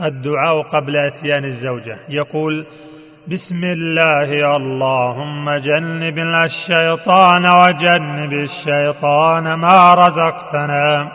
الدعاء قبل إتيان الزوجة. يقول بسم الله اللهم جنب الشيطان وجنب الشيطان ما رزقتنا.